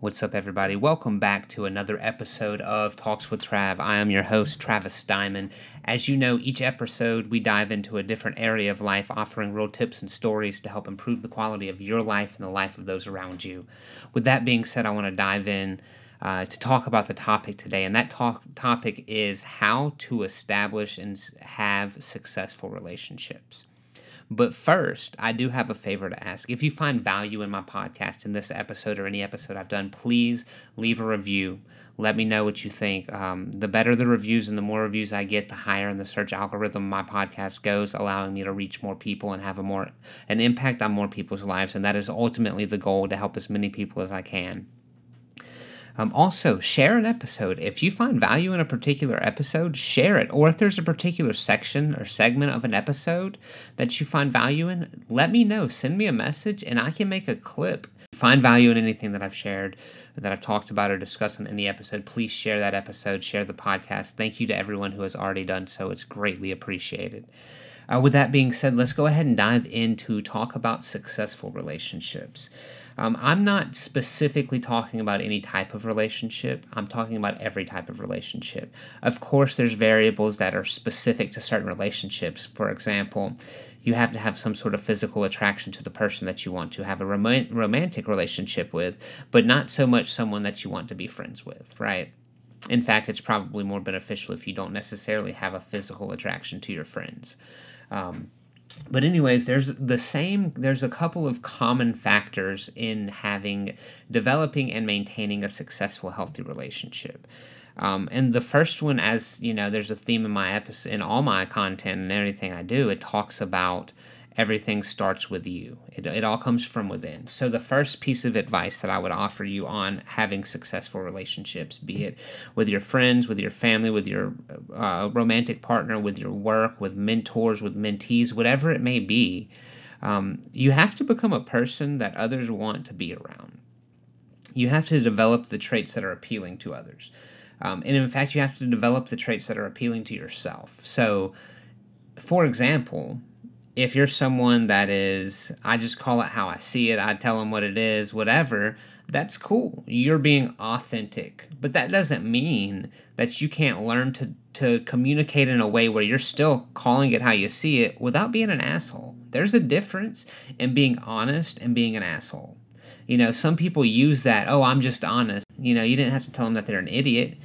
What's up, everybody? Welcome back to another episode of Talks with Trav. I am your host, Travis Steinman. As you know, each episode we dive into a different area of life, offering real tips and stories to help improve the quality of your life and the life of those around you. With that being said, I want to dive in uh, to talk about the topic today, and that talk, topic is how to establish and have successful relationships. But first, I do have a favor to ask. If you find value in my podcast, in this episode or any episode I've done, please leave a review. Let me know what you think. Um, the better the reviews and the more reviews I get, the higher in the search algorithm my podcast goes, allowing me to reach more people and have a more an impact on more people's lives. And that is ultimately the goal to help as many people as I can. Um, also, share an episode. If you find value in a particular episode, share it. Or if there's a particular section or segment of an episode that you find value in, let me know. Send me a message and I can make a clip. Find value in anything that I've shared, that I've talked about or discussed in any episode, please share that episode, share the podcast. Thank you to everyone who has already done so. It's greatly appreciated. Uh, with that being said, let's go ahead and dive into talk about successful relationships. Um, I'm not specifically talking about any type of relationship. I'm talking about every type of relationship. Of course, there's variables that are specific to certain relationships. For example, you have to have some sort of physical attraction to the person that you want to have a rom- romantic relationship with, but not so much someone that you want to be friends with, right? In fact, it's probably more beneficial if you don't necessarily have a physical attraction to your friends. Um, but anyways there's the same there's a couple of common factors in having developing and maintaining a successful healthy relationship. Um, and the first one as you know there's a theme in my episode in all my content and everything i do it talks about everything starts with you. It, it all comes from within. So, the first piece of advice that I would offer you on having successful relationships, be it with your friends, with your family, with your uh, romantic partner, with your work, with mentors, with mentees, whatever it may be, um, you have to become a person that others want to be around. You have to develop the traits that are appealing to others. Um, and in fact, you have to develop the traits that are appealing to yourself. So, for example, if you're someone that is, I just call it how I see it, I tell them what it is, whatever, that's cool. You're being authentic. But that doesn't mean that you can't learn to, to communicate in a way where you're still calling it how you see it without being an asshole. There's a difference in being honest and being an asshole. You know, some people use that, oh, I'm just honest. You know, you didn't have to tell them that they're an idiot.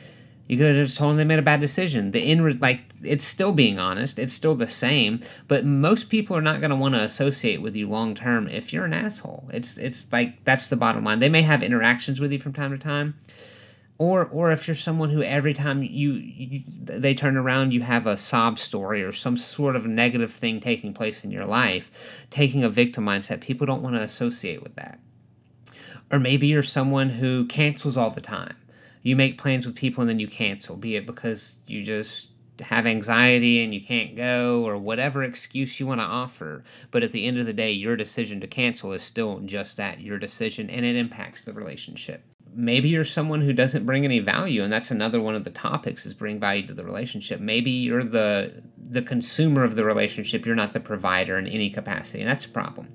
You could have just told them they made a bad decision. The end, like, it's still being honest. It's still the same. But most people are not going to want to associate with you long term if you're an asshole. It's it's like that's the bottom line. They may have interactions with you from time to time, or or if you're someone who every time you, you they turn around, you have a sob story or some sort of negative thing taking place in your life, taking a victim mindset. People don't want to associate with that. Or maybe you're someone who cancels all the time you make plans with people and then you cancel, be it because you just have anxiety and you can't go or whatever excuse you want to offer. But at the end of the day, your decision to cancel is still just that, your decision, and it impacts the relationship. Maybe you're someone who doesn't bring any value, and that's another one of the topics is bring value to the relationship. Maybe you're the the consumer of the relationship, you're not the provider in any capacity, and that's a problem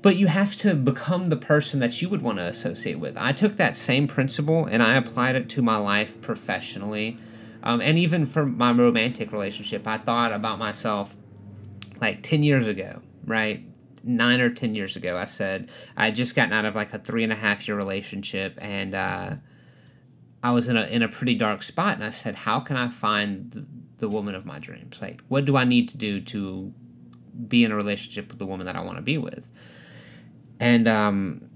but you have to become the person that you would want to associate with. I took that same principle and I applied it to my life professionally. Um, and even for my romantic relationship, I thought about myself like 10 years ago, right? Nine or 10 years ago, I said, I had just gotten out of like a three and a half year relationship and uh, I was in a, in a pretty dark spot. And I said, How can I find the, the woman of my dreams? Like, what do I need to do to be in a relationship with the woman that I want to be with? And um,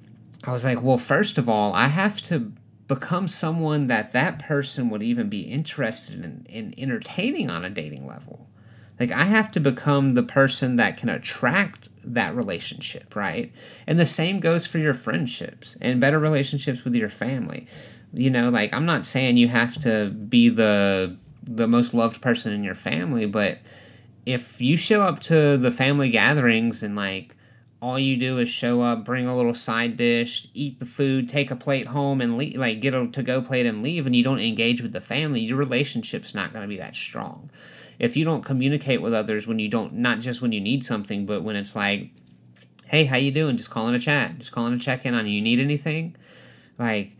I was like, well, first of all, I have to become someone that that person would even be interested in, in entertaining on a dating level. Like, I have to become the person that can attract that relationship, right? And the same goes for your friendships and better relationships with your family. You know, like, I'm not saying you have to be the the most loved person in your family, but if you show up to the family gatherings and like all you do is show up, bring a little side dish, eat the food, take a plate home, and leave, like get a to go plate and leave, and you don't engage with the family, your relationship's not going to be that strong. If you don't communicate with others when you don't, not just when you need something, but when it's like, hey, how you doing? Just calling a chat, just calling a check in on you. Need anything? Like,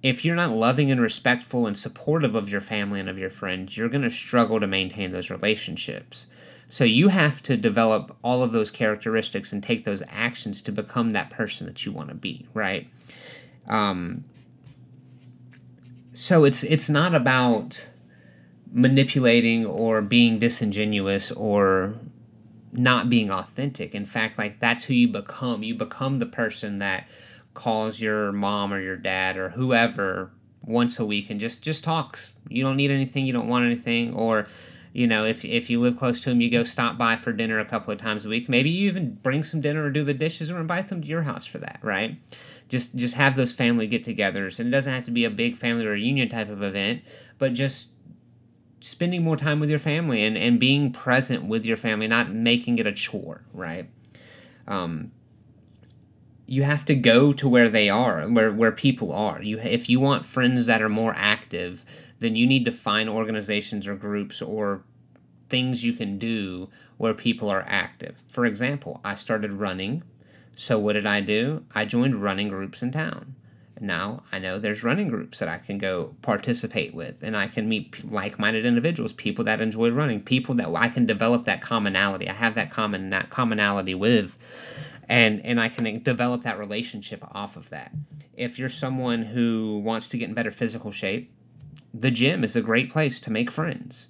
if you're not loving and respectful and supportive of your family and of your friends, you're going to struggle to maintain those relationships. So you have to develop all of those characteristics and take those actions to become that person that you want to be, right? Um, so it's it's not about manipulating or being disingenuous or not being authentic. In fact, like that's who you become. You become the person that calls your mom or your dad or whoever once a week and just just talks. You don't need anything, you don't want anything or you know, if if you live close to them, you go stop by for dinner a couple of times a week. Maybe you even bring some dinner or do the dishes or invite them to your house for that, right? Just just have those family get-togethers, and it doesn't have to be a big family reunion type of event, but just spending more time with your family and, and being present with your family, not making it a chore, right? Um, you have to go to where they are, where where people are. You if you want friends that are more active, then you need to find organizations or groups or things you can do where people are active. For example, I started running. So what did I do? I joined running groups in town. Now I know there's running groups that I can go participate with, and I can meet like-minded individuals, people that enjoy running, people that I can develop that commonality. I have that common that commonality with, and and I can develop that relationship off of that. If you're someone who wants to get in better physical shape, the gym is a great place to make friends.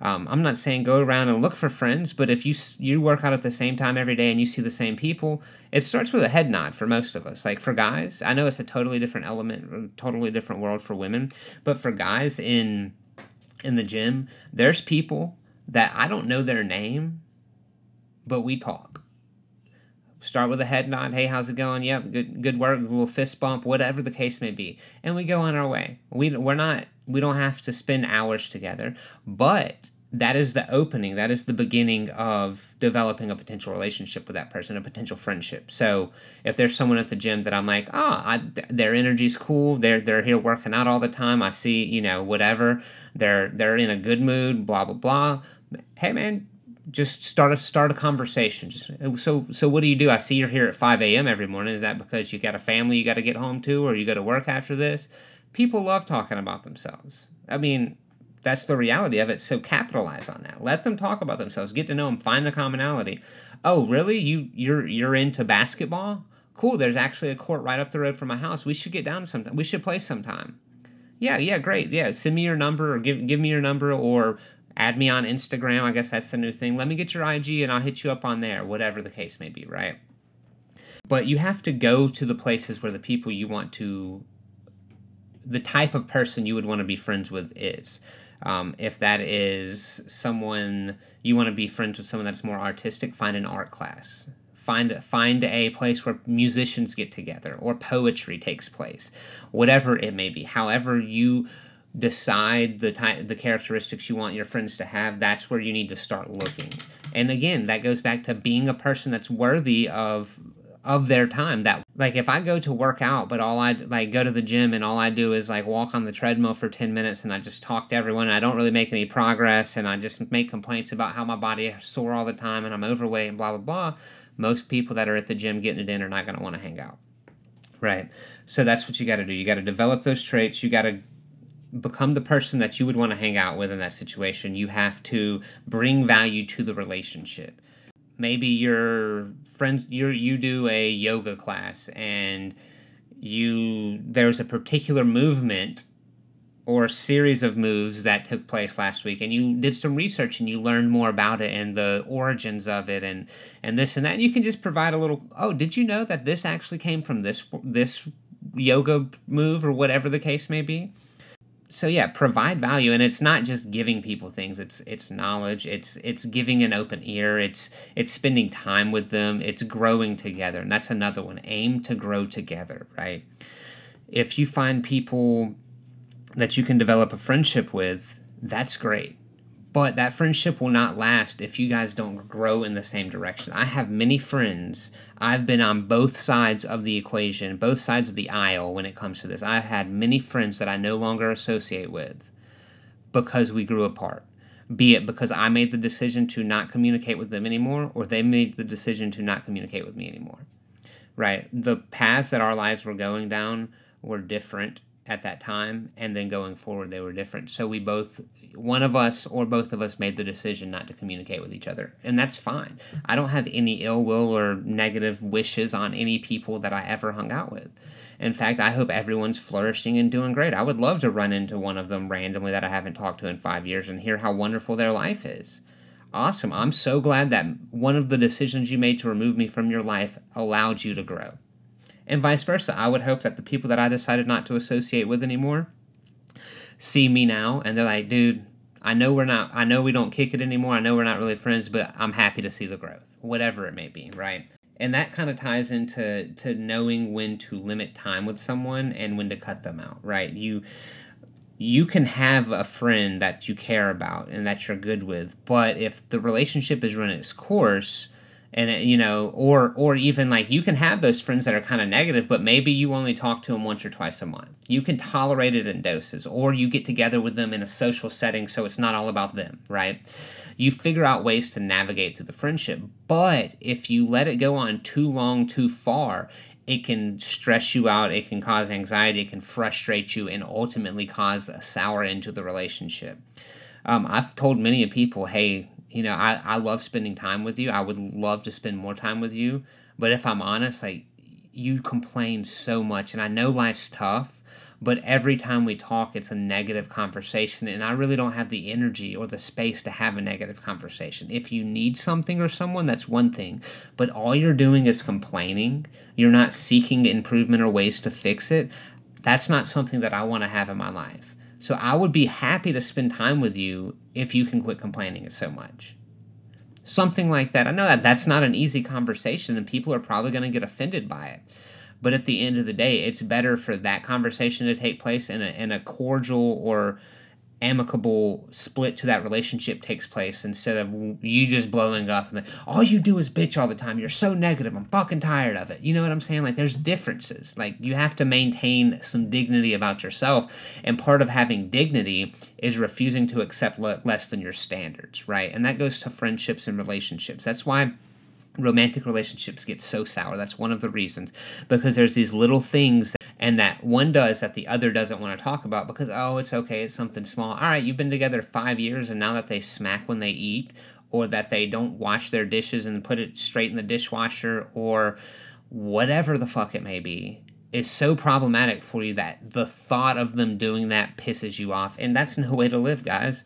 Um, I'm not saying go around and look for friends, but if you you work out at the same time every day and you see the same people, it starts with a head nod for most of us. Like for guys, I know it's a totally different element, totally different world for women, but for guys in in the gym, there's people that I don't know their name, but we talk start with a head nod. Hey, how's it going? Yep, good good work. A little fist bump, whatever the case may be, and we go on our way. We we're not we don't have to spend hours together, but that is the opening. That is the beginning of developing a potential relationship with that person, a potential friendship. So if there's someone at the gym that I'm like, oh, I, their energy's cool. They're they're here working out all the time. I see, you know, whatever. They're they're in a good mood. Blah blah blah. Hey man, just start a start a conversation. Just so so what do you do? I see you're here at five a.m. every morning. Is that because you got a family you got to get home to, or you got to work after this? People love talking about themselves. I mean, that's the reality of it. So capitalize on that. Let them talk about themselves. Get to know them. Find the commonality. Oh, really? You you're you're into basketball? Cool. There's actually a court right up the road from my house. We should get down sometime. We should play sometime. Yeah, yeah, great. Yeah, send me your number or give give me your number or add me on Instagram. I guess that's the new thing. Let me get your IG and I'll hit you up on there, whatever the case may be, right? But you have to go to the places where the people you want to, the type of person you would want to be friends with is. Um, if that is someone you want to be friends with, someone that's more artistic, find an art class. Find find a place where musicians get together or poetry takes place, whatever it may be. However you decide the type the characteristics you want your friends to have that's where you need to start looking and again that goes back to being a person that's worthy of of their time that like if i go to work out but all i like go to the gym and all i do is like walk on the treadmill for 10 minutes and i just talk to everyone and i don't really make any progress and i just make complaints about how my body sore all the time and i'm overweight and blah blah blah most people that are at the gym getting it in are not going to want to hang out. Right. So that's what you got to do. You got to develop those traits. You got to become the person that you would want to hang out with in that situation, you have to bring value to the relationship. Maybe your friends you you do a yoga class and you there's a particular movement or series of moves that took place last week and you did some research and you learned more about it and the origins of it and and this and that. And you can just provide a little oh did you know that this actually came from this this yoga move or whatever the case may be so yeah provide value and it's not just giving people things it's it's knowledge it's it's giving an open ear it's it's spending time with them it's growing together and that's another one aim to grow together right? If you find people that you can develop a friendship with that's great but that friendship will not last if you guys don't grow in the same direction. I have many friends. I've been on both sides of the equation, both sides of the aisle when it comes to this. I've had many friends that I no longer associate with because we grew apart. Be it because I made the decision to not communicate with them anymore, or they made the decision to not communicate with me anymore. Right? The paths that our lives were going down were different at that time and then going forward they were different. So we both one of us or both of us made the decision not to communicate with each other and that's fine. I don't have any ill will or negative wishes on any people that i ever hung out with. In fact i hope everyone's flourishing and doing great. I would love to run into one of them randomly that i haven't talked to in five years and hear how wonderful their life is. Awesome. I'm so glad that one of the decisions you made to remove me from your life allowed you to grow and vice versa. I would hope that the people that I decided not to associate with anymore see me now and they're like, dude, I know we're not, I know we don't kick it anymore. I know we're not really friends, but I'm happy to see the growth, whatever it may be, right? And that kind of ties into to knowing when to limit time with someone and when to cut them out, right? You you can have a friend that you care about and that you're good with, but if the relationship is run its course, and you know or or even like you can have those friends that are kind of negative but maybe you only talk to them once or twice a month. You can tolerate it in doses or you get together with them in a social setting so it's not all about them right? You figure out ways to navigate through the friendship but if you let it go on too long too far it can stress you out it can cause anxiety it can frustrate you and ultimately cause a sour end to the relationship. Um, i've told many people hey you know, I, I love spending time with you. I would love to spend more time with you. But if I'm honest, like, you complain so much. And I know life's tough, but every time we talk, it's a negative conversation. And I really don't have the energy or the space to have a negative conversation. If you need something or someone, that's one thing. But all you're doing is complaining, you're not seeking improvement or ways to fix it. That's not something that I want to have in my life. So I would be happy to spend time with you if you can quit complaining so much. Something like that. I know that that's not an easy conversation and people are probably going to get offended by it. But at the end of the day, it's better for that conversation to take place in a, in a cordial or amicable split to that relationship takes place instead of you just blowing up and all you do is bitch all the time. You're so negative. I'm fucking tired of it. You know what i'm saying? Like there's differences. Like you have to maintain some dignity about yourself and part of having dignity is refusing to accept le- less than your standards right? And that goes to friendships and relationships. That's why romantic relationships get so sour. That's one of the reasons. Because there's these little things and that one does that the other doesn't want to talk about because oh it's okay it's something small. All right you've been together five years and now that they smack when they eat or that they don't wash their dishes and put it straight in the dishwasher or whatever the fuck it may be is so problematic for you that the thought of them doing that pisses you off. And that's no way to live guys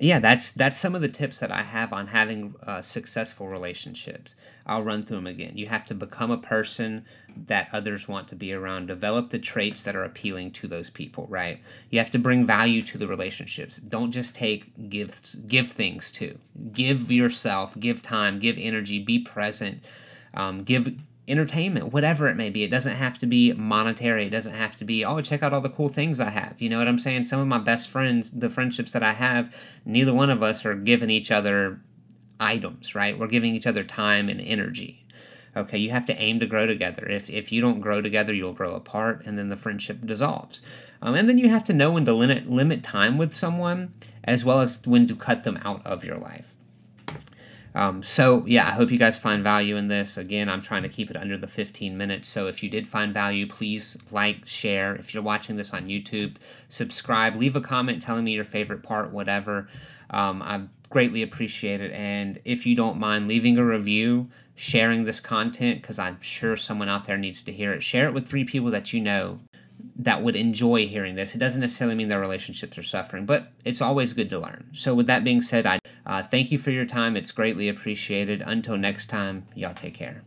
yeah, that's that's some of the tips that I have on having uh, successful relationships. I'll run through them again. You have to become a person that others want to be around. Develop the traits that are appealing to those people. Right. You have to bring value to the relationships. Don't just take gifts. Give things too. Give yourself. Give time. Give energy. Be present. Um, give entertainment, whatever it may be. It doesn't have to be monetary. It doesn't have to be, oh, check out all the cool things I have. You know what I'm saying? Some of my best friends, the friendships that I have, neither one of us are giving each other items, right? We're giving each other time and energy. Okay, you have to aim to grow together. If, if you don't grow together, you'll grow apart and then the friendship dissolves. Um, and then you have to know when to limit, limit time with someone as well as when to cut them out of your life. Um, so yeah, I hope you guys find value in this. Again, I'm trying to keep it under the 15 minutes. So if you did find value, please like, share. If you're watching this on YouTube, subscribe, leave a comment telling me your favorite part, whatever. Um, I greatly appreciate it. And if you don't mind leaving a review, sharing this content, because I'm sure someone out there needs to hear it, share it with three people that you know that would enjoy hearing this. It doesn't necessarily mean their relationships are suffering, but it's always good to learn. So, with that being said, I uh, thank you for your time. It's greatly appreciated. Until next time, y'all take care.